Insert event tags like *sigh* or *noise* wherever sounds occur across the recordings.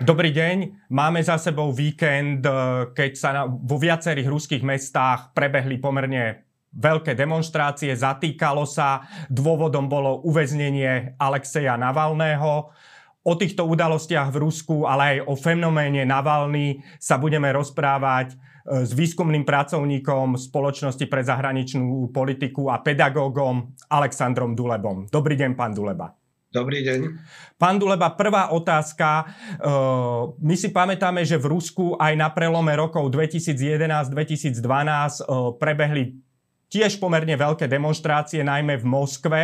Dobrý deň. Máme za sebou víkend, eh, keď sa vo viacerých ruských mestách prebehli pomerne veľké demonstrácie, zatýkalo sa. Dôvodom bolo uväznenie Alexeja Navalného. O týchto udalostiach v Rusku, ale aj o fenoméne Navalny sa budeme rozprávať eh, s výskumným pracovníkom Spoločnosti pre zahraničnú politiku a pedagógom Alexandrom Dulebom. Dobrý deň, pán Duleba. Dobrý deň. Pán Duleba, prvá otázka. Uh, my si pamätáme, že v Rusku aj na prelome rokov 2011-2012 uh, prebehli tiež pomerne veľké demonstrácie, najmä v Moskve.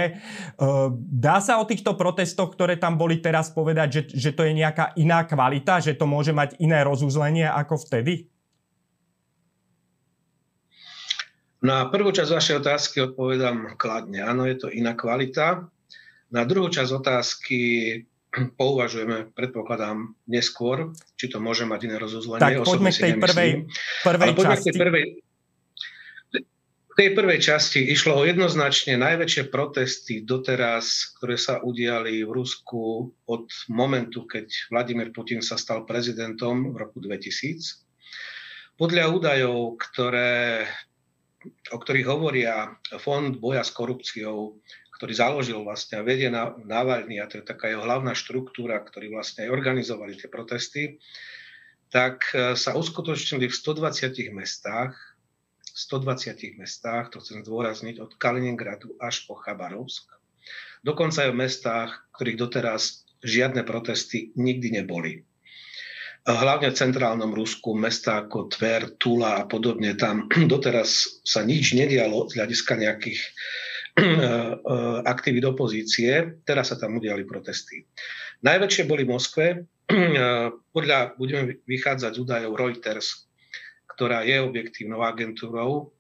Uh, dá sa o týchto protestoch, ktoré tam boli teraz povedať, že, že to je nejaká iná kvalita, že to môže mať iné rozuzlenie ako vtedy? Na prvú časť vašej otázky odpovedám kladne. Áno, je to iná kvalita. Na druhú časť otázky *clears throat* pouvažujeme, predpokladám, neskôr, či to môže mať iné rozuzlenie. Tak poďme k tej prvej, prvej časti. K tej prvej, v tej prvej časti išlo o jednoznačne najväčšie protesty doteraz, ktoré sa udiali v Rusku od momentu, keď Vladimír Putin sa stal prezidentom v roku 2000. Podľa údajov, ktoré, o ktorých hovoria Fond boja s korupciou, ktorý založil vlastne a vedie na Navalny, a to je taká jeho hlavná štruktúra, ktorí vlastne aj organizovali tie protesty, tak e, sa uskutočnili v 120 mestách, 120 mestách, to chcem zdôrazniť, od Kaliningradu až po Chabarovsk. Dokonca aj v mestách, ktorých doteraz žiadne protesty nikdy neboli. Hlavne v centrálnom Rusku, mesta ako Tver, Tula a podobne, tam *clears throat* doteraz sa nič nedialo z hľadiska nejakých eh, aktivít opozície. Teraz sa tam udiali protesty. Najväčšie boli v Moskve. Eh, podľa, budeme vychádzať z údajov Reuters, ktorá je objektívnou agentúrou.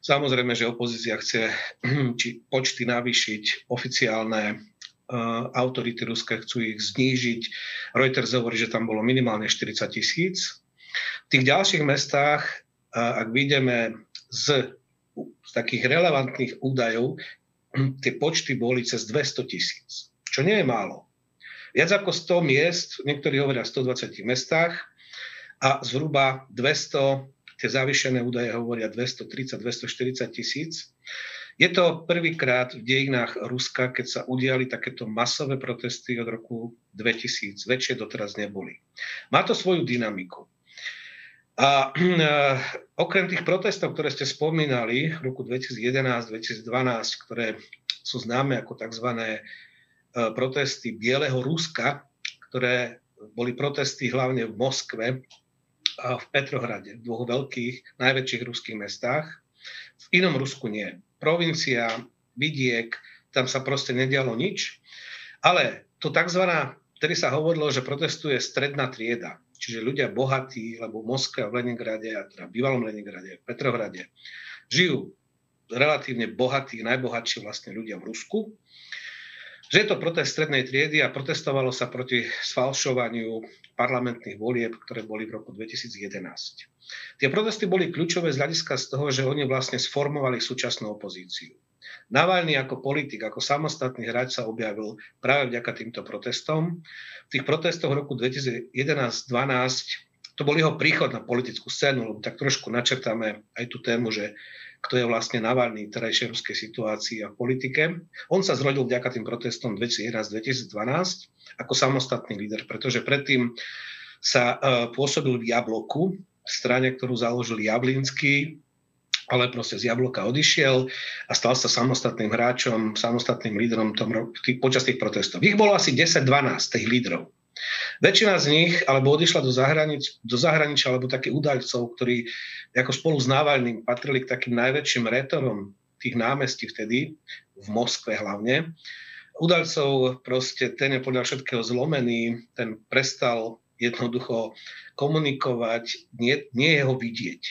Samozrejme, že opozícia chce *clears throat* či počty navýšiť, oficiálne autority ruské chcú ich znížiť. Reuters hovorí, že tam bolo minimálne 40 tisíc. V tých ďalších mestách, ak vidíme z z takých relevantných údajov *clears throat* tie počty boli cez 200 tisíc, čo nie je málo. Viac ako 100 miest, niektorí hovoria v 120 mestách a zhruba 200, tie zavýšené údaje hovoria 230-240 tisíc. Je to prvýkrát v dejinách Ruska, keď sa udiali takéto masové protesty od roku 2000. Väčšie doteraz neboli. Má to svoju dynamiku. A okrem tých protestov, ktoré ste spomínali v roku 2011-2012, ktoré sú známe ako tzv. E, protesty Bieleho Ruska, ktoré boli protesty hlavne v Moskve a v Petrohrade, v dvoch veľkých, najväčších ruských mestách. V inom Rusku nie. Provincia, vidiek, tam sa proste nedialo nič. Ale to tzv. Vtedy sa hovorilo, že protestuje stredná trieda čiže ľudia bohatí, lebo v Moskve v Leningrade, a teda v bývalom Leningrade, v Petrohrade, žijú relatívne bohatí, najbohatší vlastne ľudia v Rusku, že je to protest strednej triedy a protestovalo sa proti sfalšovaniu parlamentných volieb, ktoré boli v roku 2011. Tie protesty boli kľúčové z hľadiska z toho, že oni vlastne sformovali súčasnú opozíciu. Navalny ako politik, ako samostatný hráč sa objavil práve vďaka týmto protestom. V tých protestoch roku 2011-2012 to bol jeho príchod na politickú scénu, lebo tak trošku načrtáme aj tú tému, že kto je vlastne Navalny v terajšej ruskej situácii a v politike. On sa zrodil vďaka tým protestom 2011-2012 ako samostatný líder, pretože predtým sa uh, pôsobil v Jabloku, strane, ktorú založil Jablínsky, ale proste z Jablka odišiel a stal sa samostatným hráčom, samostatným lídrom tom, tých, počas tých protestov. Ich bolo asi 10-12 tých lídrov. Väčšina z nich alebo odišla do, zahranič, do zahraničia, alebo takých údajcov, ktorí ako spolu s Návalným patrili k takým najväčším rétorom tých námestí vtedy, v Moskve hlavne. Udalcov proste ten je podľa všetkého zlomený, ten prestal jednoducho komunikovať, nie, nie je ho vidieť.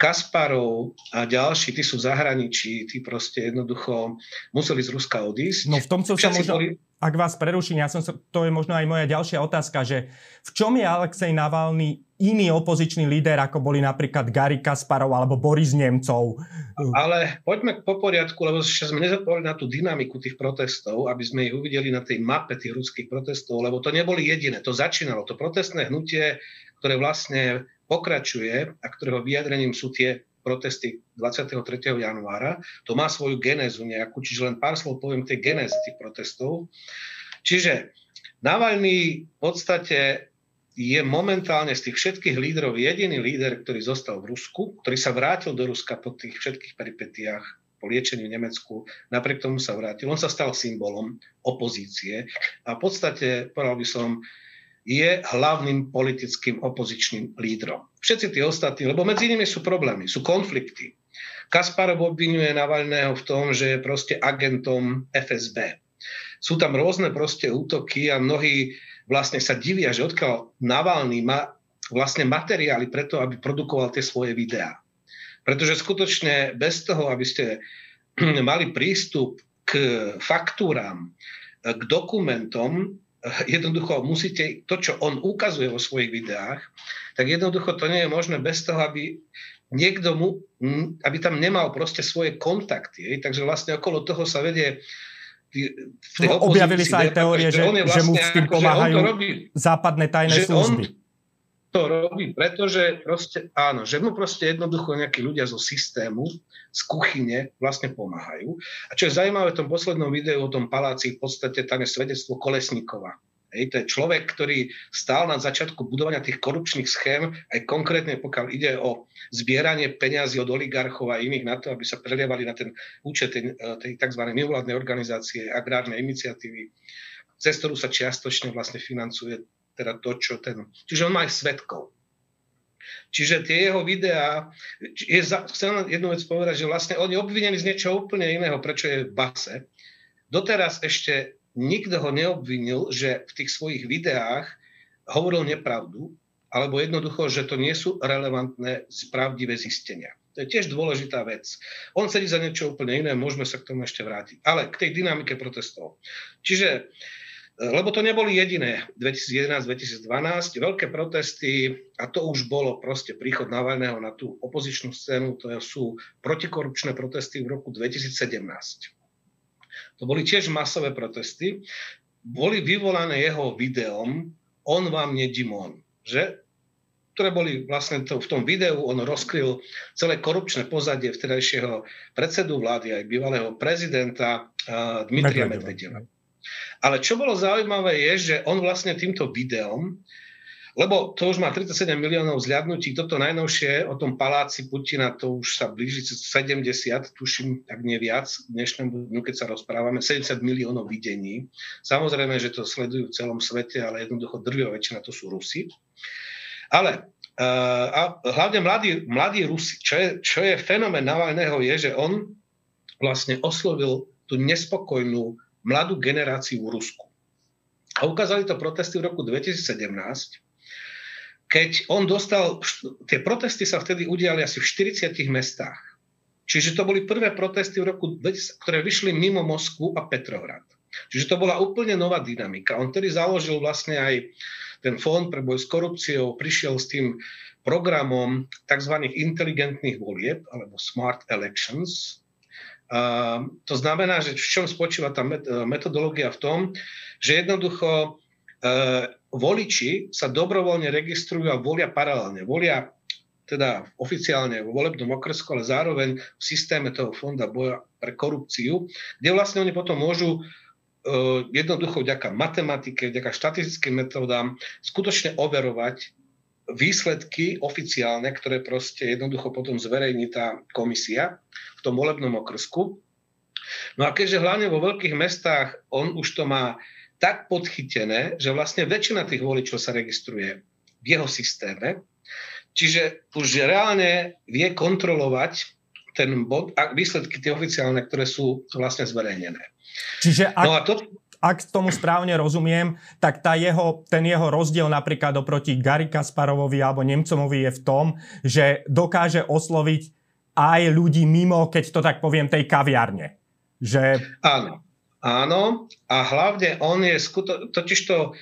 Kasparov a ďalší, tí sú v zahraničí, tí proste jednoducho museli z Ruska odísť. No v tom som sa možno, boli... ak vás preruším, ja som sa, to je možno aj moja ďalšia otázka, že v čom je Alexej Navalny iný opozičný líder, ako boli napríklad Gary Kasparov alebo Boris Nemcov? Ale poďme po poriadku, lebo sme nezapovedali na tú dynamiku tých protestov, aby sme ich uvideli na tej mape tých ruských protestov, lebo to neboli jediné. To začínalo, to protestné hnutie, ktoré vlastne pokračuje a ktorého vyjadrením sú tie protesty 23. januára. To má svoju genézu nejakú, čiže len pár slov poviem tej genézy tých protestov. Čiže Navalny v podstate je momentálne z tých všetkých lídrov jediný líder, ktorý zostal v Rusku, ktorý sa vrátil do Ruska po tých všetkých peripetiách po liečení v Nemecku, napriek tomu sa vrátil. On sa stal symbolom opozície a v podstate, povedal by som, je hlavným politickým opozičným lídrom. Všetci tí ostatní, lebo medzi nimi sú problémy, sú konflikty. Kasparov obvinuje Navalného v tom, že je proste agentom FSB. Sú tam rôzne proste útoky a mnohí vlastne sa divia, že odkiaľ Navalný má vlastne materiály preto, aby produkoval tie svoje videá. Pretože skutočne bez toho, aby ste *clears throat* mali prístup k faktúram, k dokumentom, jednoducho musíte, to, čo on ukazuje vo svojich videách, tak jednoducho to nie je možné bez toho, aby niekto mu, aby tam nemal proste svoje kontakty. Takže vlastne okolo toho sa vedie v tej no, objavili sa aj teórie, že, vlastne, že mu s tým pomáhajú robí, západné tajné služby. On to robí, pretože proste, áno, že mu proste jednoducho nejakí ľudia zo systému, z kuchyne vlastne pomáhajú. A čo je zaujímavé v tom poslednom videu o tom paláci, v podstate tam je svedectvo Kolesníkova. Hej, to je človek, ktorý stál na začiatku budovania tých korupčných schém, aj konkrétne pokiaľ ide o zbieranie peňazí od oligarchov a iných na to, aby sa prelievali na ten účet tej, tej tzv. mimovládnej organizácie, agrárnej iniciatívy, cez ktorú sa čiastočne vlastne financuje teda to, čo ten... Čiže on má aj svetkov. Čiže tie jeho videá, je, chcem jednu vec povedať, že vlastne on je obvinený z niečoho úplne iného, prečo je v base. Doteraz ešte nikto ho neobvinil, že v tých svojich videách hovoril nepravdu, alebo jednoducho, že to nie sú relevantné pravdivé zistenia. To je tiež dôležitá vec. On sedí za niečo úplne iné, môžeme sa k tomu ešte vrátiť. Ale k tej dynamike protestov. Čiže, lebo to neboli jediné 2011-2012, veľké protesty, a to už bolo proste príchod Navalného na tú opozičnú scénu, to sú protikorupčné protesty v roku 2017. To boli tiež masové protesty. Boli vyvolané jeho videom On vám nedimon, že? ktoré boli vlastne to, v tom videu, on rozkryl celé korupčné pozadie vtedajšieho predsedu vlády aj bývalého prezidenta uh, Dmitria Medvedeva. Ale čo bolo zaujímavé je, že on vlastne týmto videom lebo to už má 37 miliónov zľadnutí. Toto najnovšie o tom paláci Putina, to už sa blíži 70, tuším, tak nie viac, dnešnému dňu, keď sa rozprávame, 70 miliónov videní. Samozrejme, že to sledujú v celom svete, ale jednoducho drvia väčšina to sú Rusi. Ale uh, a hlavne mladí, mladí Rusi, čo je, čo je fenomén Navalného, je, že on vlastne oslovil tú nespokojnú mladú generáciu v Rusku. A ukázali to protesty v roku 2017, keď on dostal, tie protesty sa vtedy udiali asi v 40 mestách. Čiže to boli prvé protesty v roku, ktoré vyšli mimo Moskvu a Petrohrad. Čiže to bola úplne nová dynamika. On tedy založil vlastne aj ten fond pre boj s korupciou, prišiel s tým programom tzv. inteligentných volieb alebo smart elections. Uh, to znamená, že v čom spočíva tá metodológia v tom, že jednoducho uh, voliči sa dobrovoľne registrujú a volia paralelne. Volia teda oficiálne vo volebnom okresku, ale zároveň v systéme toho fonda boja pre korupciu, kde vlastne oni potom môžu uh, jednoducho vďaka matematike, vďaka štatistickým metódám skutočne overovať výsledky oficiálne, ktoré proste jednoducho potom zverejní tá komisia v tom volebnom okrsku. No a keďže hlavne vo veľkých mestách on už to má tak podchytené, že vlastne väčšina tých voličov sa registruje v jeho systéme, čiže už reálne vie kontrolovať ten bod a výsledky tie oficiálne, ktoré sú vlastne zverejnené. Čiže ak, no a to, ak tomu správne rozumiem, tak tá jeho, ten jeho rozdiel napríklad oproti Gary Kasparovovi alebo Nemcomovi je v tom, že dokáže osloviť aj ľudí mimo, keď to tak poviem, tej kaviarne. Že... Áno. Áno, a hlavne on je skuto, totiž to,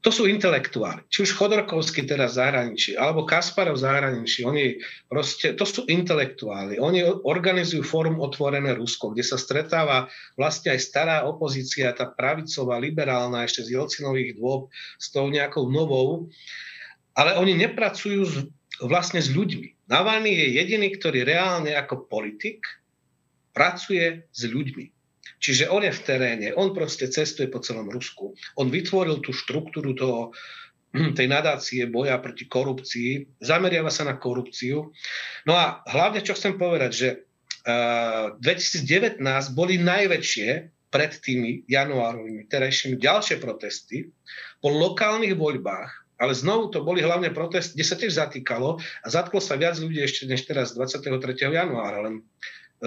to sú intelektuáli. Či už Chodorkovský teraz v zahraničí, alebo Kasparov v zahraničí, oni proste, to sú intelektuáli. Oni organizujú fórum Otvorené Rusko, kde sa stretáva vlastne aj stará opozícia, tá pravicová, liberálna, ešte z Jelcinových dôb, s tou nejakou novou, ale oni nepracujú s, vlastne s ľuďmi. Navalny je jediný, ktorý reálne ako politik pracuje s ľuďmi. Čiže on je v teréne, on proste cestuje po celom Rusku. On vytvoril tú štruktúru toho, *clears throat* tej nadácie boja proti korupcii, zameriava sa na korupciu. No a hlavne, čo chcem povedať, že uh, eh, 2019 boli najväčšie pred tými januárovými terajšími ďalšie protesty po lokálnych voľbách, ale znovu to boli hlavne protesty, kde sa tiež zatýkalo a zatklo sa viac ľudí ešte než teraz 23. januára, len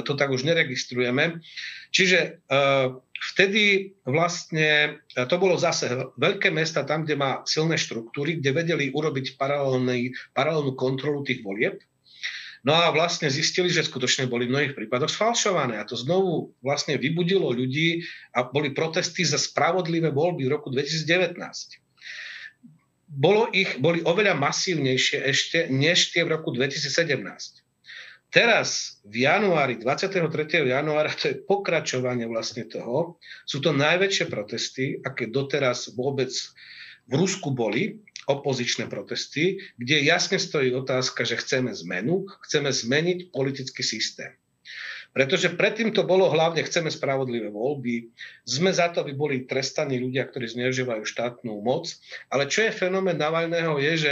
to tak už neregistrujeme. Čiže uh, vtedy vlastne e, to bolo zase veľké mesta tam, kde má silné štruktúry, kde vedeli urobiť paralelnú kontrolu tých volieb. No a vlastne zistili, že skutočne boli v mnohých prípadoch sfalšované. A to znovu vlastne vybudilo ľudí a boli protesty za spravodlivé voľby v roku 2019. Bolo ich, boli oveľa masívnejšie ešte než tie v roku 2017. Teraz v januári, 23. januára, to je pokračovanie vlastne toho, sú to najväčšie protesty, aké doteraz vôbec v Rusku boli, opozičné protesty, kde jasne stojí otázka, že chceme zmenu, chceme zmeniť politický systém. Pretože predtým to bolo hlavne, chceme spravodlivé voľby, sme za to, aby boli trestaní ľudia, ktorí zneužívajú štátnu moc. Ale čo je fenomén Navalného je, že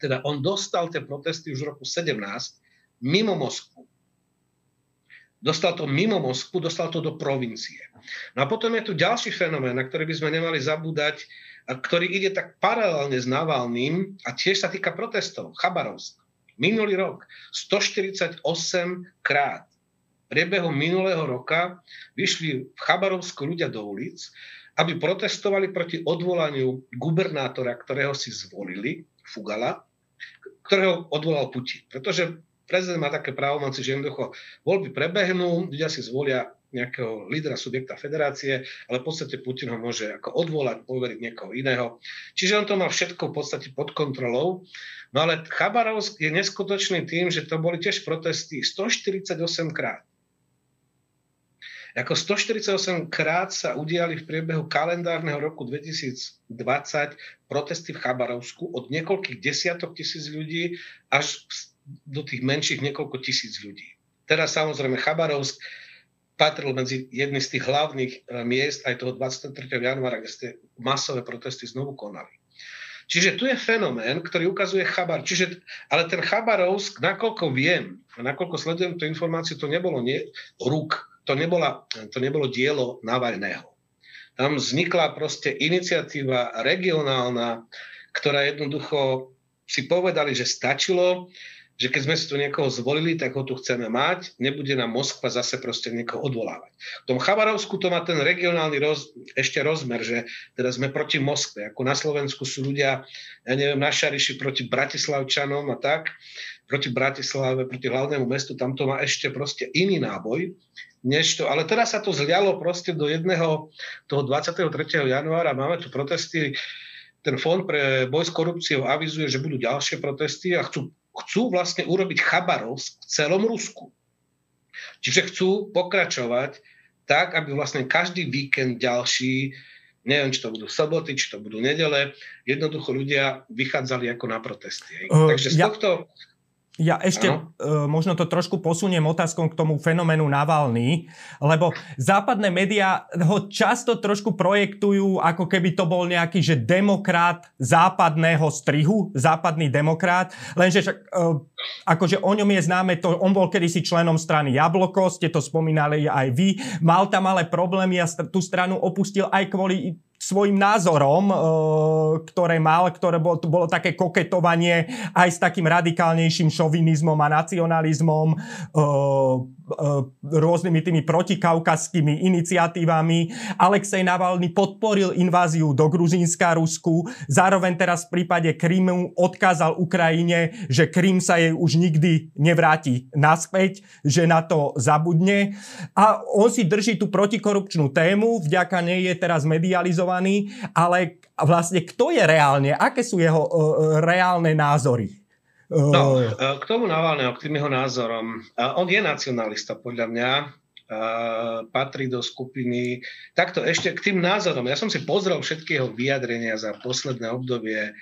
teda on dostal tie protesty už v roku 17, mimo Moskvu. Dostal to mimo Moskvu, dostal to do provincie. No a potom je tu ďalší fenomén, na ktorý by sme nemali zabúdať, ktorý ide tak paralelne s Navalným a tiež sa týka protestov. Chabarovsk. Minulý rok 148 krát priebehu minulého roka vyšli v Chabarovsku ľudia do ulic, aby protestovali proti odvolaniu gubernátora, ktorého si zvolili, Fugala, ktorého odvolal Putin. Pretože prezident má také právomoci, že jednoducho voľby prebehnú, ľudia si zvolia nejakého lídra subjekta federácie, ale v podstate Putin ho môže ako odvolať, poveriť niekoho iného. Čiže on to má všetko v podstate pod kontrolou. No ale Chabarovsk je neskutočný tým, že to boli tiež protesty 148 krát. Ako 148 krát sa udiali v priebehu kalendárneho roku 2020 protesty v Chabarovsku od niekoľkých desiatok tisíc ľudí až do tých menších niekoľko tisíc ľudí. Teraz samozrejme Chabarovsk patril medzi jedny z tých hlavných e, miest aj toho 23. januára, kde ste masové protesty znovu konali. Čiže tu je fenomén, ktorý ukazuje Chabar. Čiže, ale ten Chabarovsk, nakoľko viem, nakoľko sledujem tú informáciu, to nebolo nie, ruk, to, nebola, to nebolo dielo Navalného. Tam vznikla proste iniciatíva regionálna, ktorá jednoducho si povedali, že stačilo, že keď sme si tu niekoho zvolili, tak ho tu chceme mať, nebude nám Moskva zase proste niekoho odvolávať. V tom Chabarovsku to má ten regionálny roz, ešte rozmer, že teda sme proti Moskve. Ako na Slovensku sú ľudia, ja neviem, na Šariši proti Bratislavčanom a tak, proti Bratislave, proti hlavnému mestu, tam to má ešte proste iný náboj, než to. Ale teraz sa to zlialo proste do jedného, toho 23. januára, máme tu protesty, ten fond pre boj s korupciou avizuje, že budú ďalšie protesty a chcú chcú vlastne urobiť Chabarovsk v celom Rusku. Čiže chcú pokračovať tak, aby vlastne každý víkend ďalší, neviem, či to budú soboty, či to budú nedele, jednoducho ľudia vychádzali ako na protesty. Uh, Takže z ja... tohto ja ešte uh, možno to trošku posuniem otázkom k tomu fenoménu Navalny, lebo západné médiá ho často trošku projektujú, ako keby to bol nejaký že demokrat západného strihu, západný demokrat, lenže uh, akože o ňom je známe to, on bol kedysi členom strany Jabloko, ste to spomínali aj vy, mal tam ale problémy a tú stranu opustil aj kvôli svojim názorom, e, ktoré mal, ktoré bolo, bolo také koketovanie aj s takým radikálnejším šovinizmom a nacionalizmom. E, rôznymi tými protikaukaskými iniciatívami. Alexej Navalny podporil inváziu do Gruzínska Rusku, zároveň teraz v prípade Krymu odkázal Ukrajine, že Krym sa jej už nikdy nevráti naspäť, že na to zabudne. A on si drží tú protikorupčnú tému, vďaka nej je teraz medializovaný, ale vlastne kto je reálne, aké sú jeho uh, reálne názory? No, e, k tomu Navalného, k tým jeho názorom. On je nacionalista, podľa mňa. Patrí do skupiny. Takto ešte k tým názorom. Ja som si pozrel všetky jeho vyjadrenia za posledné obdobie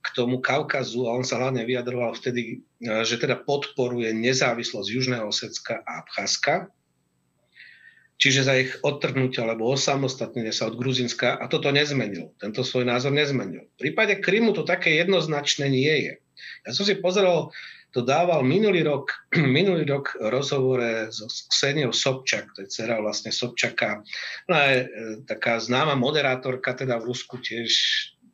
k tomu Kaukazu a on sa hlavne vyjadroval vtedy, e, že teda podporuje nezávislosť Južného Osecka a Abcházska. Čiže za ich odtrhnutie alebo osamostatnenie sa od Gruzinska a toto nezmenil. Tento svoj názor nezmenil. V prípade Krymu to také jednoznačné nie je. Ja som si pozeral, to dával minulý rok, *clears throat* minulý rok rozhovore s Kseniou Sobčak, to je dcera vlastne Sobčaka. Ona je e, taká známa moderátorka, teda v Rusku tiež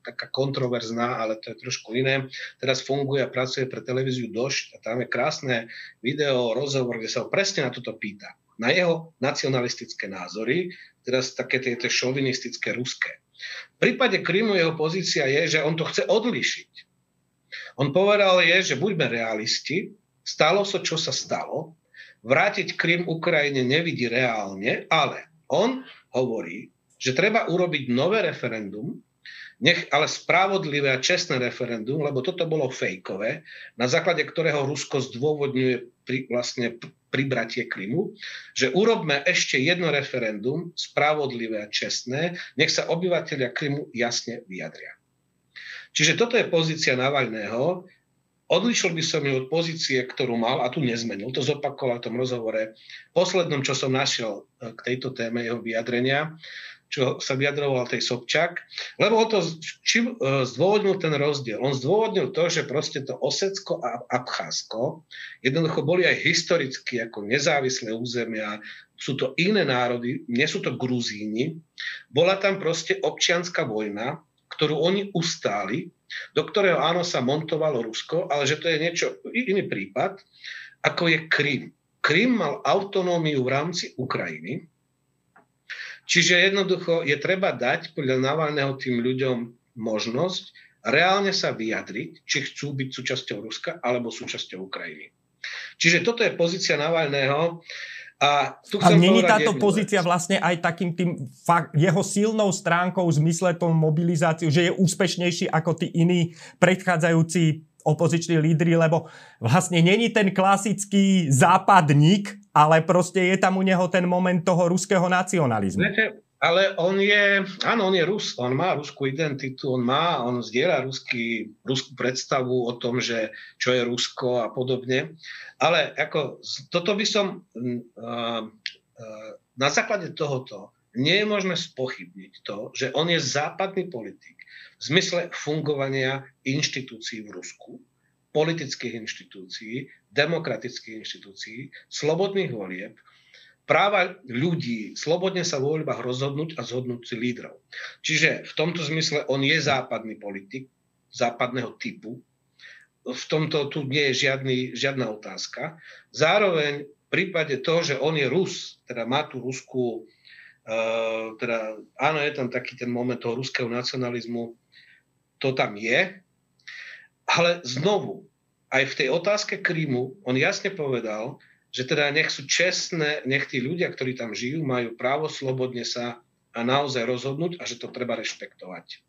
taká kontroverzná, ale to je trošku iné. Teraz funguje a pracuje pre televíziu Došť a tam je krásne video, rozhovor, kde sa ho presne na toto pýta. Na jeho nacionalistické názory, teraz také tie šovinistické ruské. V prípade Krymu jeho pozícia je, že on to chce odlišiť on povedal je, že buďme realisti, stalo sa, čo sa stalo, vrátiť Krym Ukrajine nevidí reálne, ale on hovorí, že treba urobiť nové referendum, nech ale spravodlivé a čestné referendum, lebo toto bolo fejkové, na základe ktorého Rusko zdôvodňuje pri, vlastne pribratie Krymu, že urobme ešte jedno referendum, spravodlivé a čestné, nech sa obyvateľia Krymu jasne vyjadria. Čiže toto je pozícia Navalného. Odlišil by som ju od pozície, ktorú mal, a tu nezmenil, to zopakoval v tom rozhovore, poslednom, čo som našiel e, k tejto téme jeho vyjadrenia, čo sa vyjadroval tej Sobčak, lebo to čím e, zdôvodnil ten rozdiel? On zdôvodnil to, že proste to Osecko a Abcházsko jednoducho boli aj historicky ako nezávislé územia, sú to iné národy, nie sú to Gruzíni. Bola tam proste občianská vojna, ktorú oni ustáli, do ktorého áno sa montovalo Rusko, ale že to je niečo, iný prípad, ako je Krym. Krym mal autonómiu v rámci Ukrajiny, čiže jednoducho je treba dať podľa Navalného tým ľuďom možnosť reálne sa vyjadriť, či chcú byť súčasťou Ruska alebo súčasťou Ukrajiny. Čiže toto je pozícia Navalného. A, tu a není táto pozícia vec. vlastne aj takým tým fakt, jeho silnou stránkou v zmysle tom mobilizáciu, že je úspešnejší ako tí iní predchádzajúci opoziční lídry, lebo vlastne není ten klasický západník, ale proste je tam u neho ten moment toho ruského nacionalizmu. Viete, ale on je, áno, on je Rus, on má ruskú identitu, on má, on zdieľa ruský, ruskú predstavu o tom, že čo je Rusko a podobne. Ale ako, toto by som, na základe tohoto nie je možné spochybniť to, že on je západný politik v zmysle fungovania inštitúcií v Rusku, politických inštitúcií, demokratických inštitúcií, slobodných volieb, práva ľudí slobodne sa vo voľbách rozhodnúť a zhodnúť si lídrov. Čiže v tomto zmysle on je západný politik, západného typu. V tomto tu nie je žiadny, žiadna otázka. Zároveň v prípade toho, že on je Rus, teda má tú ruskú, uh, teda áno, je tam taký ten moment toho ruského nacionalizmu, to tam je, ale znovu, aj v tej otázke Krymu on jasne povedal, že teda nech sú čestné, nech tí ľudia, ktorí tam žijú, majú právo slobodne sa a naozaj rozhodnúť a že to treba rešpektovať.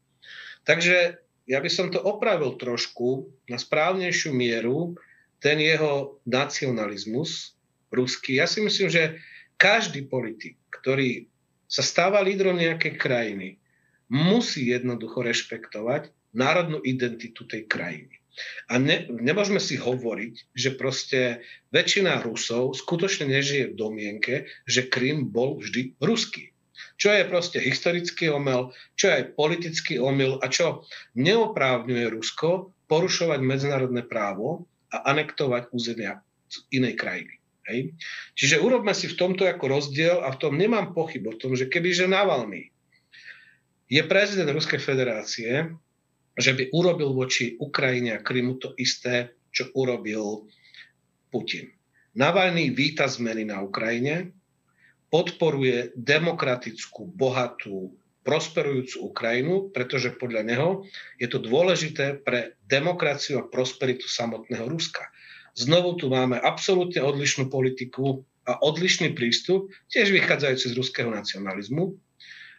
Takže ja by som to opravil trošku na správnejšiu mieru, ten jeho nacionalizmus ruský. Ja si myslím, že každý politik, ktorý sa stáva lídrom nejakej krajiny, musí jednoducho rešpektovať národnú identitu tej krajiny. A ne, nemôžeme si hovoriť, že proste väčšina Rusov skutočne nežije v domienke, že Krym bol vždy ruský. Čo je proste historický omel, čo je aj politický omyl a čo neoprávňuje Rusko porušovať medzinárodné právo a anektovať územia inej krajiny. Hej. Čiže urobme si v tomto ako rozdiel a v tom nemám pochyb o tom, že kebyže Navalny je prezident Ruskej federácie, že by urobil voči Ukrajine a Krymu to isté, čo urobil Putin. Navalny víta zmeny na Ukrajine, podporuje demokratickú, bohatú, prosperujúcu Ukrajinu, pretože podľa neho je to dôležité pre demokraciu a prosperitu samotného Ruska. Znovu tu máme absolútne odlišnú politiku a odlišný prístup, tiež vychádzajúci z ruského nacionalizmu,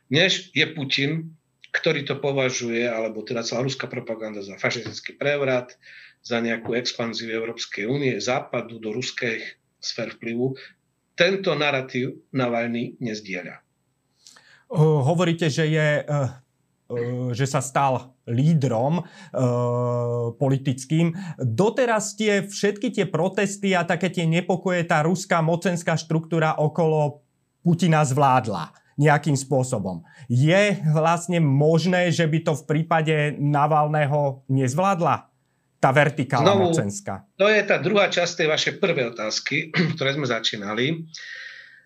než je Putin, ktorý to považuje, alebo teda celá ruská propaganda za fašistický prevrat, za nejakú expanziu Európskej únie, západu do ruskej sfér vplyvu. Tento narratív Navalny nezdieľa. Hovoríte, že je že sa stal lídrom politickým. Doteraz tie všetky tie protesty a také tie nepokoje tá ruská mocenská štruktúra okolo Putina zvládla nejakým spôsobom. Je vlastne možné, že by to v prípade Navalného nezvládla? Tá vertikálna Znovu, mocenská. To je tá druhá časť tej vašej prvej otázky, *clears throat* ktoré sme začínali.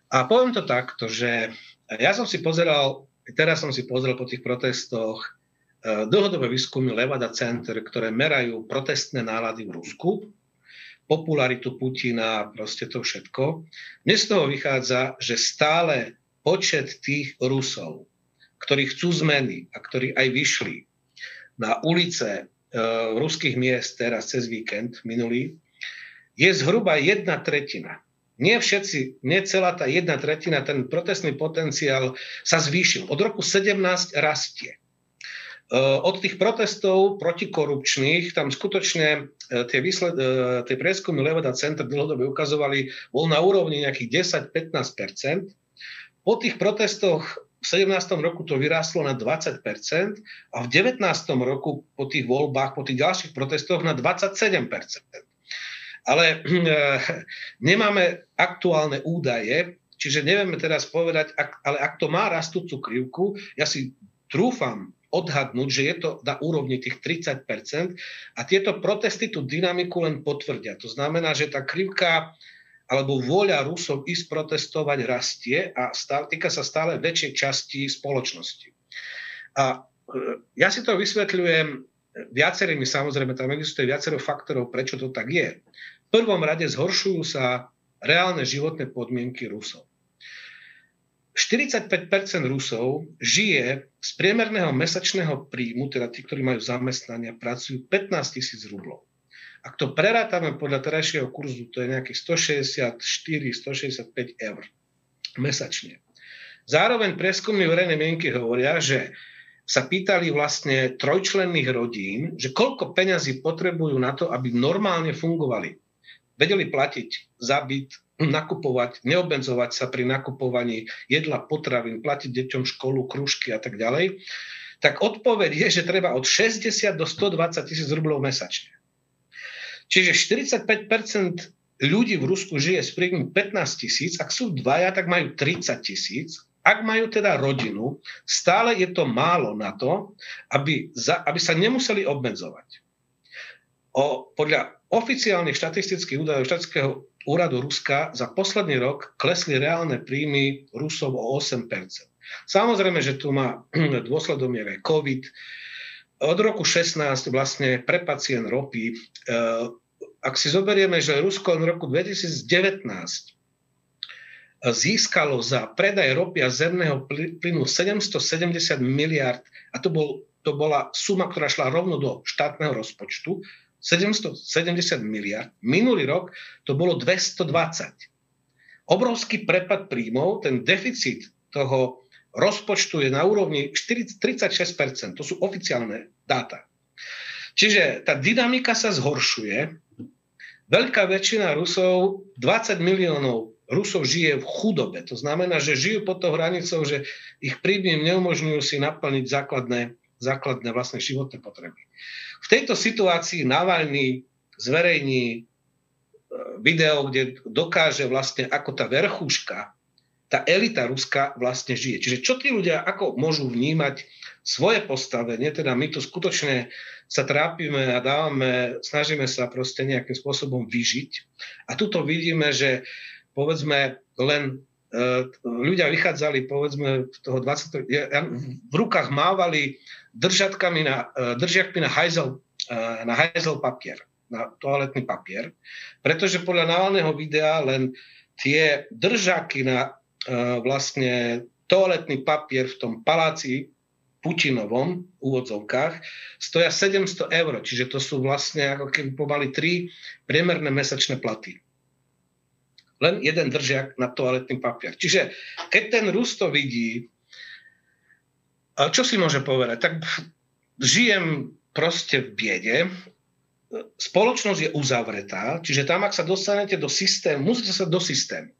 A poviem to takto, že ja som si pozeral, teraz som si pozrel po tých protestoch eh, dlhodobé výskumy Levada Center, ktoré merajú protestné nálady v Rusku, popularitu Putina, proste to všetko. Mne z toho vychádza, že stále počet tých Rusov, ktorí chcú zmeny a ktorí aj vyšli na ulice uh, ruských miest teraz cez víkend minulý, je zhruba jedna tretina nie všetci, nie celá tá jedna tretina, ten protestný potenciál sa zvýšil. Od roku 17 rastie. E, od tých protestov protikorupčných, tam skutočne e, tie, výsled, e, tie prieskumy Levada Center dlhodobé ukazovali, bol na úrovni nejakých 10-15 Po tých protestoch v 17. roku to vyrástlo na 20% a v 19. roku po tých voľbách, po tých ďalších protestoch na 27% ale eh, nemáme aktuálne údaje, čiže nevieme teraz povedať, ak, ale ak to má rastúcu krivku, ja si trúfam odhadnúť, že je to na úrovni tých 30% a tieto protesty tú dynamiku len potvrdia. To znamená, že tá krivka alebo vôľa Rusov ísť protestovať rastie a stále, týka sa stále väčšej časti spoločnosti. A eh, ja si to vysvetľujem viacerými, samozrejme, tam existuje viacero faktorov, prečo to tak je. V prvom rade zhoršujú sa reálne životné podmienky Rusov. 45% Rusov žije z priemerného mesačného príjmu, teda tí, ktorí majú zamestnania, pracujú 15 tisíc rublov. Ak to prerátame podľa terajšieho kurzu, to je nejakých 164-165 eur mesačne. Zároveň prieskumy verejnej mienky hovoria, že sa pýtali vlastne trojčlenných rodín, že koľko peňazí potrebujú na to, aby normálne fungovali. Vedeli platiť za byt, nakupovať, neobmedzovať sa pri nakupovaní jedla, potravín, platiť deťom školu, krúžky a tak ďalej, tak odpoveď je, že treba od 60 do 120 tisíc rublov mesačne. Čiže 45% ľudí v Rusku žije s príjmom 15 tisíc, ak sú dvaja, tak majú 30 tisíc ak majú teda rodinu, stále je to málo na to, aby, za, aby sa nemuseli obmedzovať. O, podľa oficiálnych štatistických údajov štatického úradu Ruska za posledný rok klesli reálne príjmy Rusov o 8% Samozrejme, že tu má *clears throat* dôsledom je COVID. Od roku 16 vlastne pre pacient ropy, eh, ak si zoberieme, že Rusko v roku 2019 získalo za predaj ropy a zemného plynu 770 miliard a to, bol, to bola suma, ktorá šla rovno do štátneho rozpočtu, 770 miliard. Minulý rok to bolo 220. Obrovský prepad príjmov, ten deficit toho rozpočtu je na úrovni 40, 36%. To sú oficiálne dáta. Čiže tá dynamika sa zhoršuje. Veľká väčšina Rusov, 20 miliónov Rusov žije v chudobe. To znamená, že žijú pod tou hranicou, že ich príjmy neumožňujú si naplniť základné, základné vlastné životné potreby. V tejto situácii Navalny zverejní e, video, kde dokáže vlastne, ako tá verchuška, tá elita Ruska vlastne žije. Čiže čo tí ľudia, ako môžu vnímať svoje postavenie, teda my tu skutočne sa trápime a dávame, snažíme sa proste nejakým spôsobom vyžiť. A tuto vidíme, že povedzme len e, ľudia vychádzali povedzme toho 20. v rukách mávali držatkami na, e, držiakmi na hajzel, e, na hajzel papier. na toaletný papier, pretože podľa Navalného videa len tie držaky na vlastne toaletný papier v tom paláci Putinovom úvodzovkách stoja 700 eur, čiže to sú vlastne ako keby pomaly tri priemerné mesačné platy. Len jeden držiak na toaletný papier. Čiže keď ten Rus to vidí, čo si môže povedať? Tak žijem proste v biede, spoločnosť je uzavretá, čiže tam, ak sa dostanete do systému, musíte sa do systému.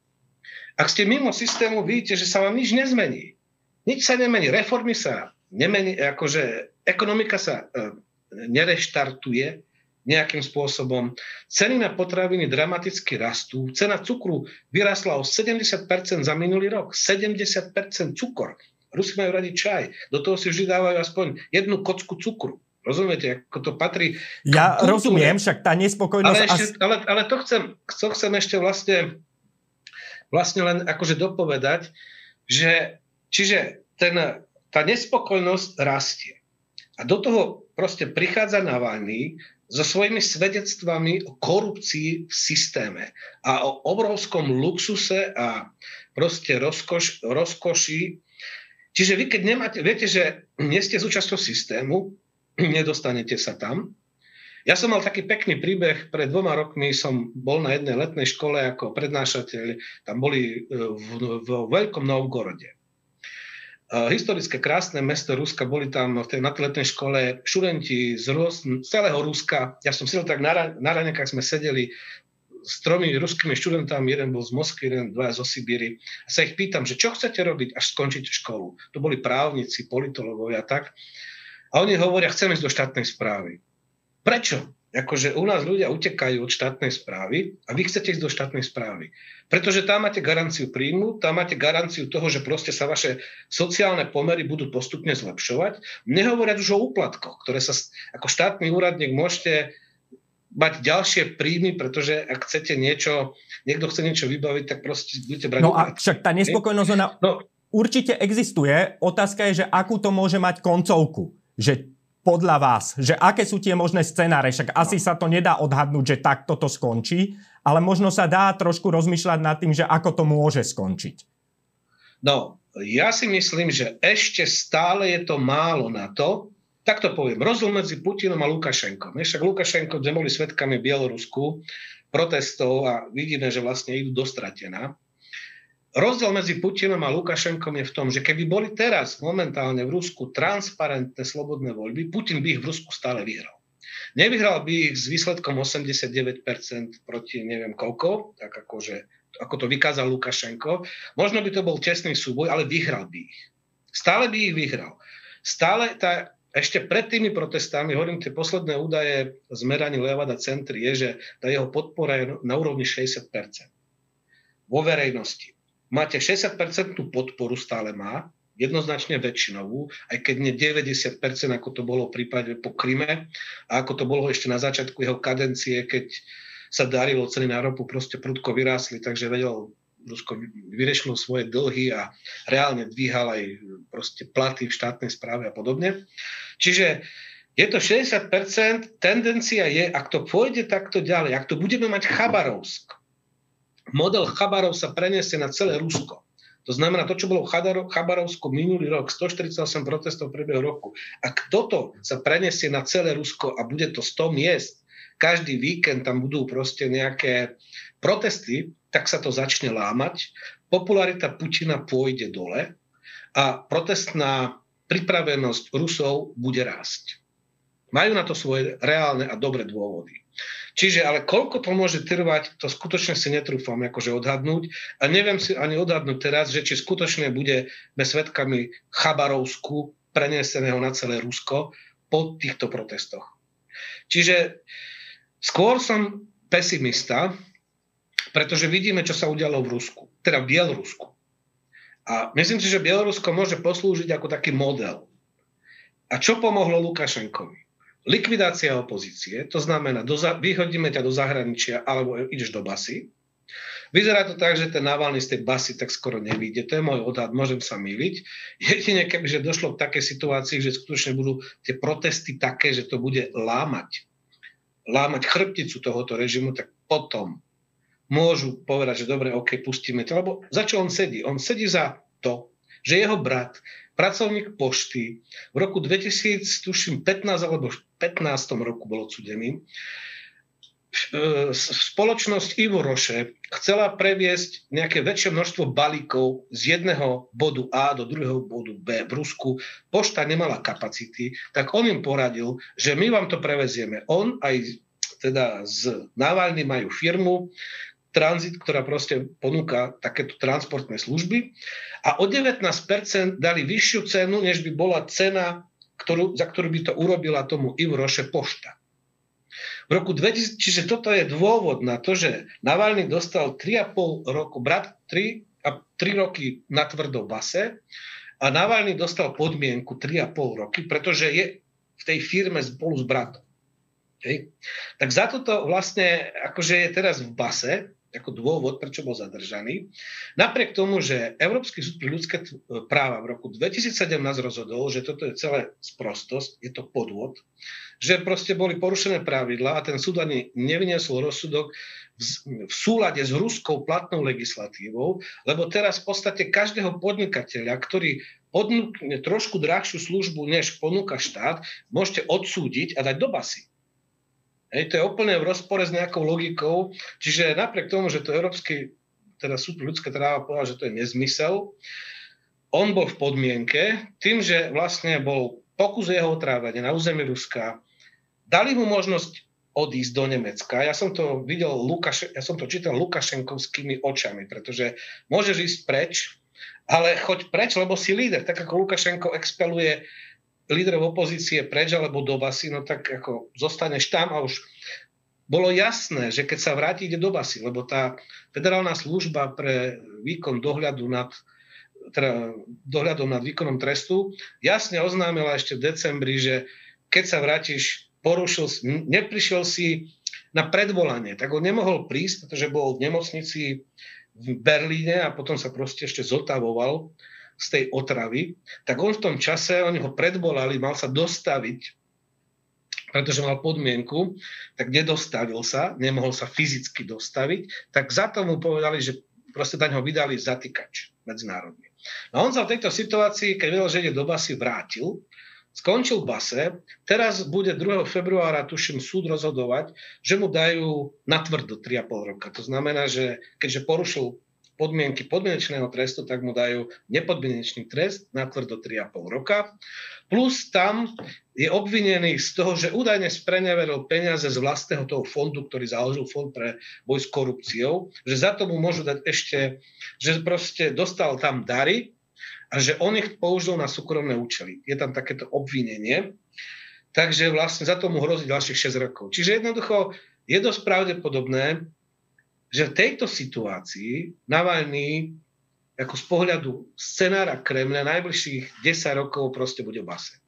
Ak ste mimo systému, vidíte, že sa vám nič nezmení. Nič sa nemení, reformy sa nemení, akože ekonomika sa e, nereštartuje nejakým spôsobom. Ceny na potraviny dramaticky rastú. Cena cukru vyrastla o 70% za minulý rok. 70% cukor. Rusi majú radi čaj. Do toho si vždy dávajú aspoň jednu kocku cukru. Rozumiete, ako to patrí... Ja kultúre. rozumiem, však tá nespokojnosť... Ale, ešte, ale, ale to, chcem, to chcem ešte vlastne, vlastne len akože dopovedať, že čiže ten tá nespokojnosť rastie. A do toho proste prichádza Navalny so svojimi svedectvami o korupcii v systéme a o obrovskom luxuse a proste rozkoš, rozkoši. Čiže vy keď nemáte, viete, že nie ste súčasťou systému, nedostanete sa tam. Ja som mal taký pekný príbeh, pred dvoma rokmi som bol na jednej letnej škole ako prednášateľ, tam boli e, v, v, v Veľkom Novgorode historické krásne mesto Ruska, boli tam v tej natletnej škole študenti z, Rus, z celého Ruska. Ja som sedel tak na, na ranekách, sme sedeli s tromi ruskými študentami, jeden bol z Moskvy, jeden dva zo Sibíry. A sa ich pýtam, že čo chcete robiť, až skončíte školu. To boli právnici, politológovia a tak. A oni hovoria, chceme ísť do štátnej správy. Prečo? Akože u nás ľudia utekajú od štátnej správy a vy chcete ísť do štátnej správy. Pretože tam máte garanciu príjmu, tam máte garanciu toho, že proste sa vaše sociálne pomery budú postupne zlepšovať. Nehovoriac už o úplatkoch, ktoré sa ako štátny úradník môžete mať ďalšie príjmy, pretože ak chcete niečo, niekto chce niečo vybaviť, tak proste budete brať No a však tá nespokojnosť, ona no, určite existuje. Otázka je, že akú to môže mať koncovku. Že podľa vás, že aké sú tie možné scenáre, však asi sa to nedá odhadnúť, že takto to skončí, ale možno sa dá trošku rozmýšľať nad tým, že ako to môže skončiť. No, ja si myslím, že ešte stále je to málo na to, tak to poviem, rozdiel medzi Putinom a Lukašenkom. Však Lukašenko, kde boli svetkami Bielorusku protestov a vidíme, že vlastne idú dostratená. Rozdiel medzi Putinom a Lukašenkom je v tom, že keby boli teraz momentálne v Rusku transparentné slobodné voľby, Putin by ich v Rusku stále vyhral. Nevyhral by ich s výsledkom 89% proti neviem koľko, tak akože, ako to vykázal Lukašenko. Možno by to bol tesný súboj, ale vyhral by ich. Stále by ich vyhral. Stále tá, ešte pred tými protestami, hovorím, tie posledné údaje z meraní Levada Centry je, že tá jeho podpora je na úrovni 60% vo verejnosti máte 60% podporu stále má, jednoznačne väčšinovú, aj keď nie 90%, ako to bolo v prípade po Kryme a ako to bolo ešte na začiatku jeho kadencie, keď sa darilo ceny na ropu, proste prudko vyrástli, takže vedel Rusko vyriešilo svoje dlhy a reálne dvíhal aj proste platy v štátnej správe a podobne. Čiže je to 60%, tendencia je, ak to pôjde takto ďalej, ak to budeme mať Chabarovsk, model Chabarov sa preniesie na celé Rusko. To znamená, to, čo bolo v Chabarovsku minulý rok, 148 protestov v priebehu roku. Ak toto sa preniesie na celé Rusko a bude to 100 miest, každý víkend tam budú proste nejaké protesty, tak sa to začne lámať. Popularita Putina pôjde dole a protestná pripravenosť Rusov bude rásť. Majú na to svoje reálne a dobré dôvody. Čiže, ale koľko to môže trvať, to skutočne si netrúfam akože odhadnúť. A neviem si ani odhadnúť teraz, že či skutočne budeme svetkami Chabarovsku preneseného na celé Rusko po týchto protestoch. Čiže skôr som pesimista, pretože vidíme, čo sa udialo v Rusku, teda v Bielorusku. A myslím si, že Bielorusko môže poslúžiť ako taký model. A čo pomohlo Lukašenkovi? Likvidácia opozície, to znamená, do, vyhodíme ťa do zahraničia alebo ideš do basy. Vyzerá to tak, že ten Navalny z tej basy tak skoro nevíde. To je môj odhad, môžem sa myliť. Jedine, kebyže došlo k takej situácii, že skutočne budú tie protesty také, že to bude lámať lámať chrbticu tohoto režimu, tak potom môžu povedať, že dobre, OK, pustíme to. Lebo za čo on sedí? On sedí za to, že jeho brat, pracovník pošty, v roku 2000, tuším 15 alebo 15 roku bol odsudený, E, spoločnosť Ivo Roše chcela previesť nejaké väčšie množstvo balíkov z jedného bodu A do druhého bodu B v Rusku. Pošta nemala kapacity, tak on im poradil, že my vám to prevezieme. On aj teda z Navalny majú firmu, tranzit, ktorá proste ponúka takéto transportné služby a o 19% dali vyššiu cenu, než by bola cena, ktorú, za ktorú by to urobila tomu Ivo Roše pošta. V roku 2000, čiže toto je dôvod na to, že Navalny dostal 3,5 roku, brat 3, a 3 roky na tvrdou base a Navalny dostal podmienku 3,5 roky, pretože je v tej firme spolu s bratom. Okay? Tak za toto vlastne, akože je teraz v base, ako dôvod, prečo bol zadržaný. Napriek tomu, že Európsky súd pre ľudské práva v roku 2017 rozhodol, že toto je celé sprostosť, je to podvod, že proste boli porušené pravidla a ten súd ani nevyniesol rozsudok v súlade s ruskou platnou legislatívou, lebo teraz v podstate každého podnikateľa, ktorý podnúkne trošku drahšiu službu, než ponúka štát, môžete odsúdiť a dať do basy. Hej, to je úplne v rozpore s nejakou logikou. Čiže napriek tomu, že to Európsky teda súd ľudské práva povedal, že to je nezmysel, on bol v podmienke, tým, že vlastne bol pokus jeho otrávania na území Ruska, dali mu možnosť odísť do Nemecka. Ja som to videl, Lukaš, ja som to čítal Lukašenkovskými očami, pretože môžeš ísť preč, ale choď preč, lebo si líder. Tak ako Lukašenko expeluje líderov opozície preč alebo do basy, no tak ako zostaneš tam a už bolo jasné, že keď sa vráti, ide do basy, lebo tá federálna služba pre výkon dohľadu nad teda dohľadom nad výkonom trestu, jasne oznámila ešte v decembri, že keď sa vrátiš, porušil, neprišiel si na predvolanie, tak on nemohol prísť, pretože bol v nemocnici v Berlíne a potom sa proste ešte zotavoval z tej otravy, tak on v tom čase, oni ho predvolali, mal sa dostaviť, pretože mal podmienku, tak nedostavil sa, nemohol sa fyzicky dostaviť, tak za to mu povedali, že proste daň ho vydali zatýkač medzinárodný. No on sa v tejto situácii, keď vedel, že ide do basy, vrátil, skončil base, teraz bude 2. februára, tuším, súd rozhodovať, že mu dajú natvrdo 3,5 roka. To znamená, že keďže porušil podmienky podmienečného trestu, tak mu dajú nepodmienečný trest na tvrdo 3,5 roka. Plus tam je obvinený z toho, že údajne spreneveril peniaze z vlastného toho fondu, ktorý založil fond pre boj s korupciou, že za tomu môžu dať ešte, že proste dostal tam dary a že on ich použil na súkromné účely. Je tam takéto obvinenie. Takže vlastne za to mu hrozí ďalších 6 rokov. Čiže jednoducho je dosť pravdepodobné, že v tejto situácii Navalny ako z pohľadu scenára Kremľa najbližších 10 rokov proste bude v base.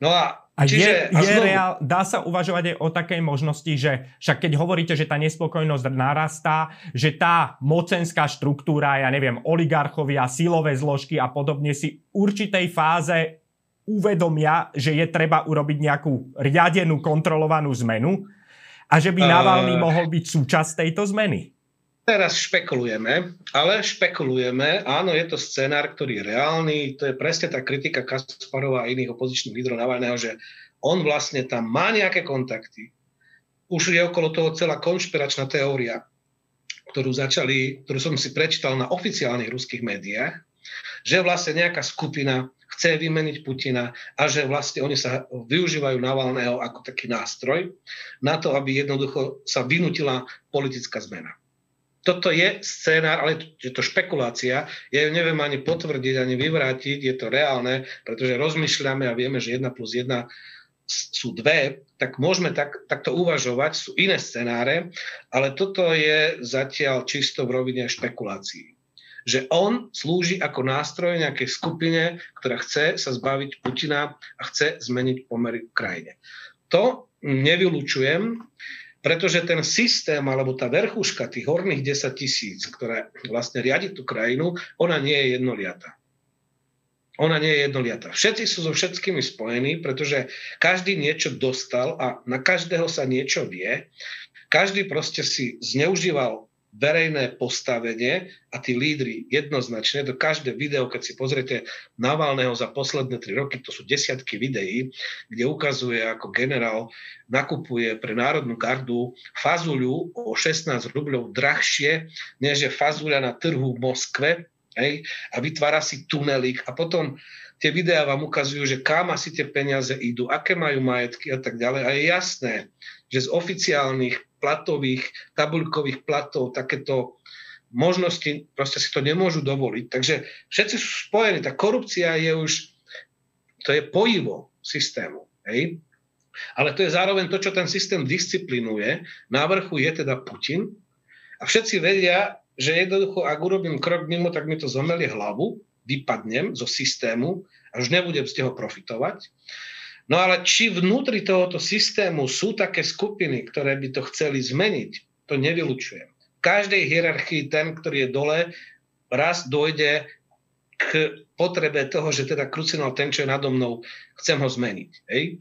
No a a čiže, je, a znovu... reál, dá sa uvažovať aj o takej možnosti, že však keď hovoríte, že tá nespokojnosť narastá, že tá mocenská štruktúra, ja neviem, oligarchovia, silové zložky a podobne si v určitej fáze uvedomia, že je treba urobiť nejakú riadenú, kontrolovanú zmenu a že by Navalny uh, mohol byť súčasť tejto zmeny? Teraz špekulujeme, ale špekulujeme, áno, je to scenár, ktorý je reálny, to je presne tá kritika Kasparova a iných opozičných lídrov Navalného, že on vlastne tam má nejaké kontakty. Už je okolo toho celá konšpiračná teória, ktorú, začali, ktorú som si prečítal na oficiálnych ruských médiách, že vlastne nejaká skupina chce vymeniť Putina a že vlastne oni sa využívajú Navalného ako taký nástroj na to, aby jednoducho sa vynutila politická zmena. Toto je scénár, ale je to špekulácia. Ja ju neviem ani potvrdiť, ani vyvrátiť. Je to reálne, pretože rozmýšľame a vieme, že 1 plus 1 sú dve, tak môžeme tak, takto uvažovať, sú iné scenáre, ale toto je zatiaľ čisto v rovine špekulácií že on slúži ako nástroj nejakej skupine, ktorá chce sa zbaviť Putina a chce zmeniť pomery v krajine. To nevylučujem, pretože ten systém alebo tá verchuška tých horných 10 tisíc, ktorá vlastne riadi tú krajinu, ona nie je jednoliata. ona nie je jednoliatá. Všetci sú so všetkými spojení, pretože každý niečo dostal a na každého sa niečo vie. Každý proste si zneužíval verejné postavenie a tí lídry jednoznačne, to každé video, keď si pozriete Navalného za posledné tri roky, to sú desiatky videí, kde ukazuje, ako generál nakupuje pre Národnú gardu fazuľu o 16 rubľov drahšie, než je fazuľa na trhu v Moskve, hej, a vytvára si tunelik a potom tie videá vám ukazujú, že kam asi tie peniaze idú, aké majú majetky a tak ďalej. A je jasné, že z oficiálnych platových, tabuľkových platov takéto možnosti proste si to nemôžu dovoliť. Takže všetci sú spojení. Tá korupcia je už, to je pojivo systému. Hej? Ale to je zároveň to, čo ten systém disciplinuje. Na vrchu je teda Putin. A všetci vedia, že jednoducho, ak urobím krok mimo, tak mi to zomelie hlavu, vypadnem zo systému a už nebudem z toho profitovať. No ale či vnútri tohoto systému sú také skupiny, ktoré by to chceli zmeniť, to nevylučujem. V každej hierarchii ten, ktorý je dole, raz dojde k potrebe toho, že teda krucinál ten, čo je nado mnou, chcem ho zmeniť. Hej?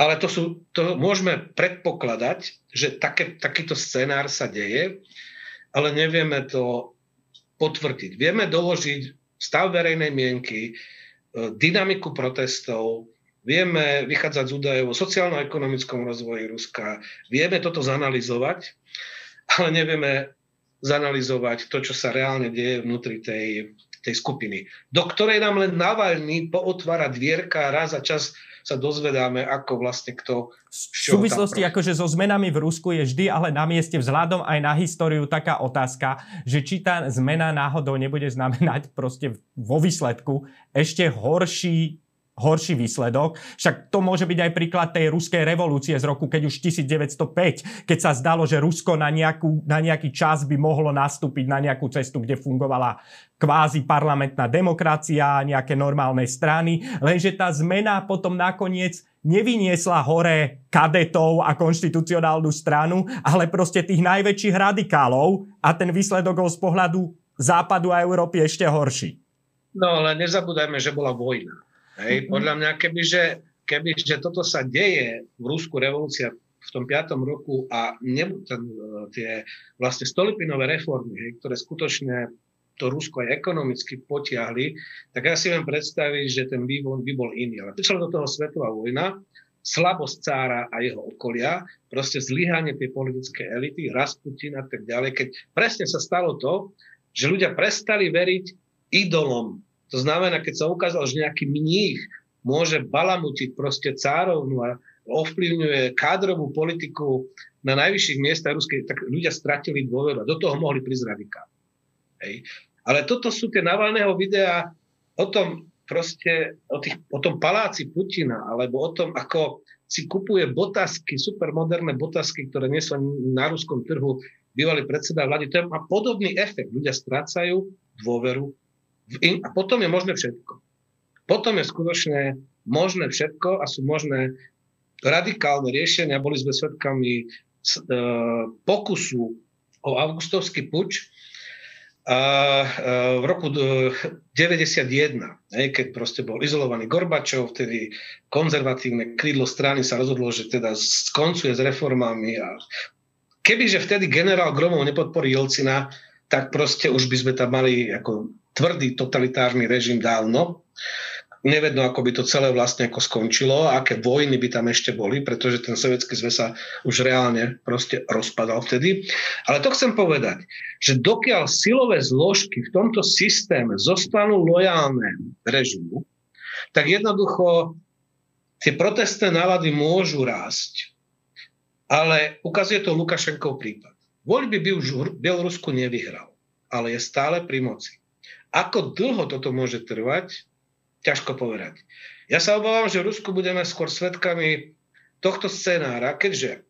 Ale to, sú, to môžeme predpokladať, že také, takýto scenár sa deje, ale nevieme to potvrdiť. Vieme doložiť stav verejnej mienky, e, dynamiku protestov, Vieme vychádzať z údajov o sociálno-ekonomickom rozvoji Ruska, vieme toto zanalizovať, ale nevieme zanalizovať to, čo sa reálne deje vnútri tej, tej skupiny, do ktorej nám len Navalny pootvára dvierka raz za čas sa dozvedáme, ako vlastne kto... V súvislosti akože so zmenami v Rusku je vždy ale na mieste vzhľadom aj na históriu taká otázka, že či tá zmena náhodou nebude znamenať proste vo výsledku ešte horší horší výsledok. Však to môže byť aj príklad tej ruskej revolúcie z roku, keď už 1905, keď sa zdalo, že Rusko na, nejakú, na nejaký čas by mohlo nastúpiť na nejakú cestu, kde fungovala kvázi parlamentná demokracia, nejaké normálne strany, lenže tá zmena potom nakoniec nevyniesla hore kadetov a konštitucionálnu stranu, ale proste tých najväčších radikálov a ten výsledok bol z pohľadu západu a Európy ešte horší. No ale nezabúdajme, že bola vojna. Hej, mhm. podľa mňa, kebyže, kebyže toto sa deje v Rusku revolúcia v tom 5. roku a ne, ten, tie vlastne stolipinové reformy, hej, ktoré skutočne to Rusko aj ekonomicky potiahli, tak ja si viem predstaviť, že ten vývoj by bol iný. Ale prišla do toho svetová vojna, slabosť cára a jeho okolia, proste zlyhanie tej politické elity, Rasputin a tak ďalej, keď presne sa stalo to, že ľudia prestali veriť idolom to znamená, keď sa ukázalo, že nejaký mních môže balamutiť proste cárovnu a ovplyvňuje kádrovú politiku na najvyšších miestach ruskej, tak ľudia stratili dôveru a do toho mohli prísť radikál. Ale toto sú tie Navalného videa o tom proste, o, tých, o tom paláci Putina, alebo o tom, ako si kupuje botasky, supermoderné botasky, ktoré nie sú na ruskom trhu bývalý predseda vlády. To má podobný efekt. Ľudia strácajú dôveru a potom je možné všetko. Potom je skutočne možné všetko a sú možné radikálne riešenia. Boli sme svedkami e, pokusu o augustovský puč e, v roku 91, keď proste bol izolovaný Gorbačov, vtedy konzervatívne krídlo strany sa rozhodlo, že teda skoncuje s reformami a kebyže vtedy generál Gromov nepodporí Jelcina, tak proste už by sme tam mali ako tvrdý totalitárny režim dávno. Nevedno, ako by to celé vlastne ako skončilo, aké vojny by tam ešte boli, pretože ten sovietský zväz sa už reálne proste rozpadal vtedy. Ale to chcem povedať, že dokiaľ silové zložky v tomto systéme zostanú lojálne režimu, tak jednoducho tie protestné nálady môžu rásť, ale ukazuje to Lukašenkov prípad. Voľby by už Bielorusku nevyhral, ale je stále pri moci. Ako dlho toto môže trvať, ťažko povedať. Ja sa obávam, že v Rusku budeme skôr svetkami tohto scenára, keďže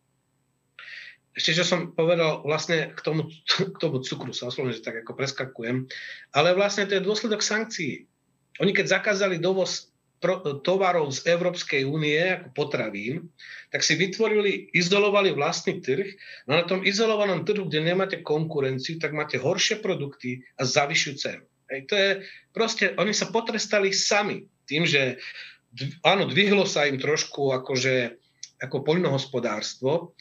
ešte, že som povedal vlastne k tomu, k tomu cukru, sa oslovne, že tak ako preskakujem, ale vlastne to je dôsledok sankcií. Oni keď zakázali dovoz tovarov z Európskej únie ako potravín, tak si vytvorili, izolovali vlastný trh. No na tom izolovanom trhu, kde nemáte konkurenciu, tak máte horšie produkty a za cenu. Hej, to je proste, oni sa potrestali sami tým, že áno, dvihlo sa im trošku akože, ako poľnohospodárstvo,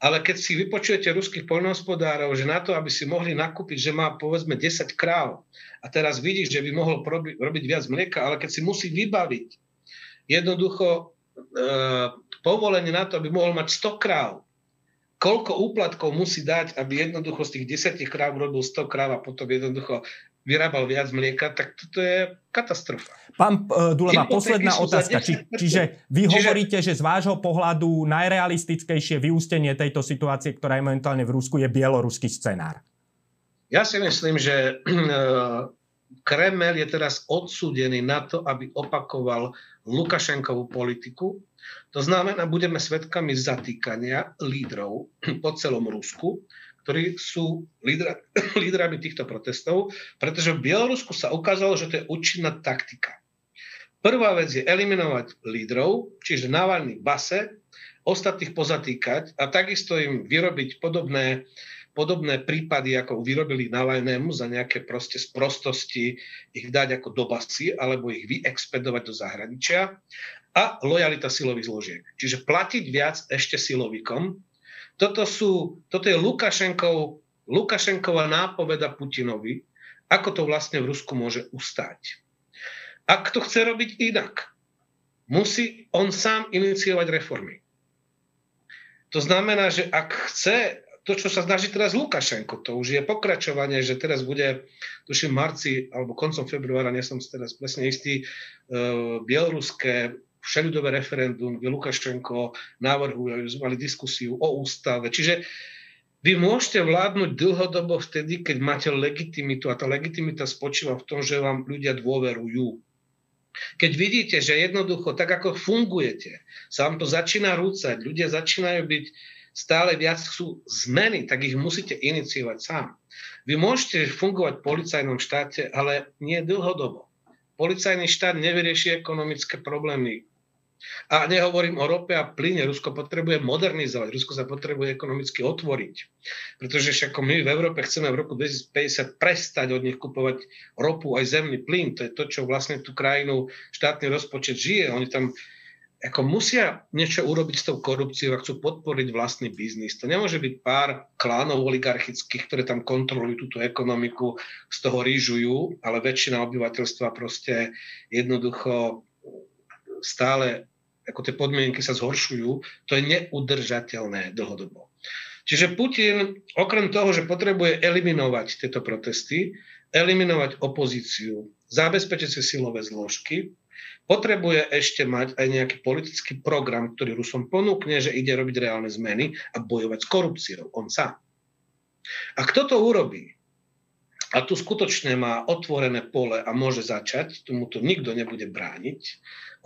ale keď si vypočujete ruských poľnohospodárov, že na to, aby si mohli nakúpiť, že má povedzme 10 kráv a teraz vidíš, že by mohol probi, robiť viac mlieka, ale keď si musí vybaviť jednoducho e, povolenie na to, aby mohol mať 100 kráv, koľko úplatkov musí dať, aby jednoducho z tých 10 kráv robil 100 kráv a potom jednoducho vyrábal viac mlieka, tak toto je katastrofa. Pán uh, Duleva, posledná otázka. Či, čiže vy čiže... hovoríte, že z vášho pohľadu najrealistickejšie vyústenie tejto situácie, ktorá je momentálne v Rusku, je bieloruský scenár. Ja si myslím, že uh, Kreml je teraz odsúdený na to, aby opakoval Lukašenkovú politiku. To znamená, budeme svedkami zatýkania lídrov po celom Rusku ktorí sú lídra, *coughs* lídrami týchto protestov, pretože v Bielorusku sa ukázalo, že to je účinná taktika. Prvá vec je eliminovať lídrov, čiže Navalny base, ostatných pozatýkať a takisto im vyrobiť podobné, podobné prípady, ako vyrobili Navalnému za nejaké proste sprostosti, ich dať ako do basy alebo ich vyexpedovať do zahraničia a lojalita silových zložiek. Čiže platiť viac ešte silovikom, toto, sú, toto je Lukašenkov, Lukašenková nápoveda Putinovi, ako to vlastne v Rusku môže ustať. Ak to chce robiť inak, musí on sám iniciovať reformy. To znamená, že ak chce to, čo sa snaží teraz Lukašenko, to už je pokračovanie, že teraz bude, tuším, marci alebo koncom februára, nie som teraz presne istý, uh, bieloruské všeludové referendum, kde Lukašenko navrhuje, sme mali diskusiu o ústave. Čiže vy môžete vládnuť dlhodobo vtedy, keď máte legitimitu a tá legitimita spočíva v tom, že vám ľudia dôverujú. Keď vidíte, že jednoducho, tak ako fungujete, sa vám to začína rúcať, ľudia začínajú byť stále viac sú zmeny, tak ich musíte iniciovať sám. Vy môžete fungovať v policajnom štáte, ale nie dlhodobo. Policajný štát nevyrieši ekonomické problémy a nehovorím o rope a plyne. Rusko potrebuje modernizovať, Rusko sa potrebuje ekonomicky otvoriť. Pretože však my v Európe chceme v roku 2050 prestať od nich kupovať ropu aj zemný plyn. To je to, čo vlastne tú krajinu štátny rozpočet žije. Oni tam ako musia niečo urobiť s tou korupciou a chcú podporiť vlastný biznis. To nemôže byť pár klánov oligarchických, ktoré tam kontrolujú túto ekonomiku, z toho rýžujú, ale väčšina obyvateľstva proste jednoducho stále ako tie podmienky sa zhoršujú, to je neudržateľné dlhodobo. Čiže Putin, okrem toho, že potrebuje eliminovať tieto protesty, eliminovať opozíciu, zabezpečiť si silové zložky, potrebuje ešte mať aj nejaký politický program, ktorý Rusom ponúkne, že ide robiť reálne zmeny a bojovať s korupciou. On sám. A kto to urobí? A tu skutočne má otvorené pole a môže začať, tomu to nikto nebude brániť,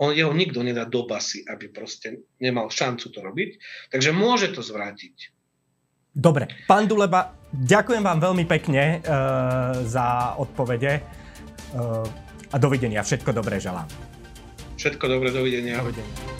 on jeho nikto nedá do basy, aby proste nemal šancu to robiť. Takže môže to zvrátiť. Dobre, pán Duleba, ďakujem vám veľmi pekne uh, za odpovede uh, a dovidenia. Všetko dobré želám. Všetko dobré, dovidenia. Dovidenia.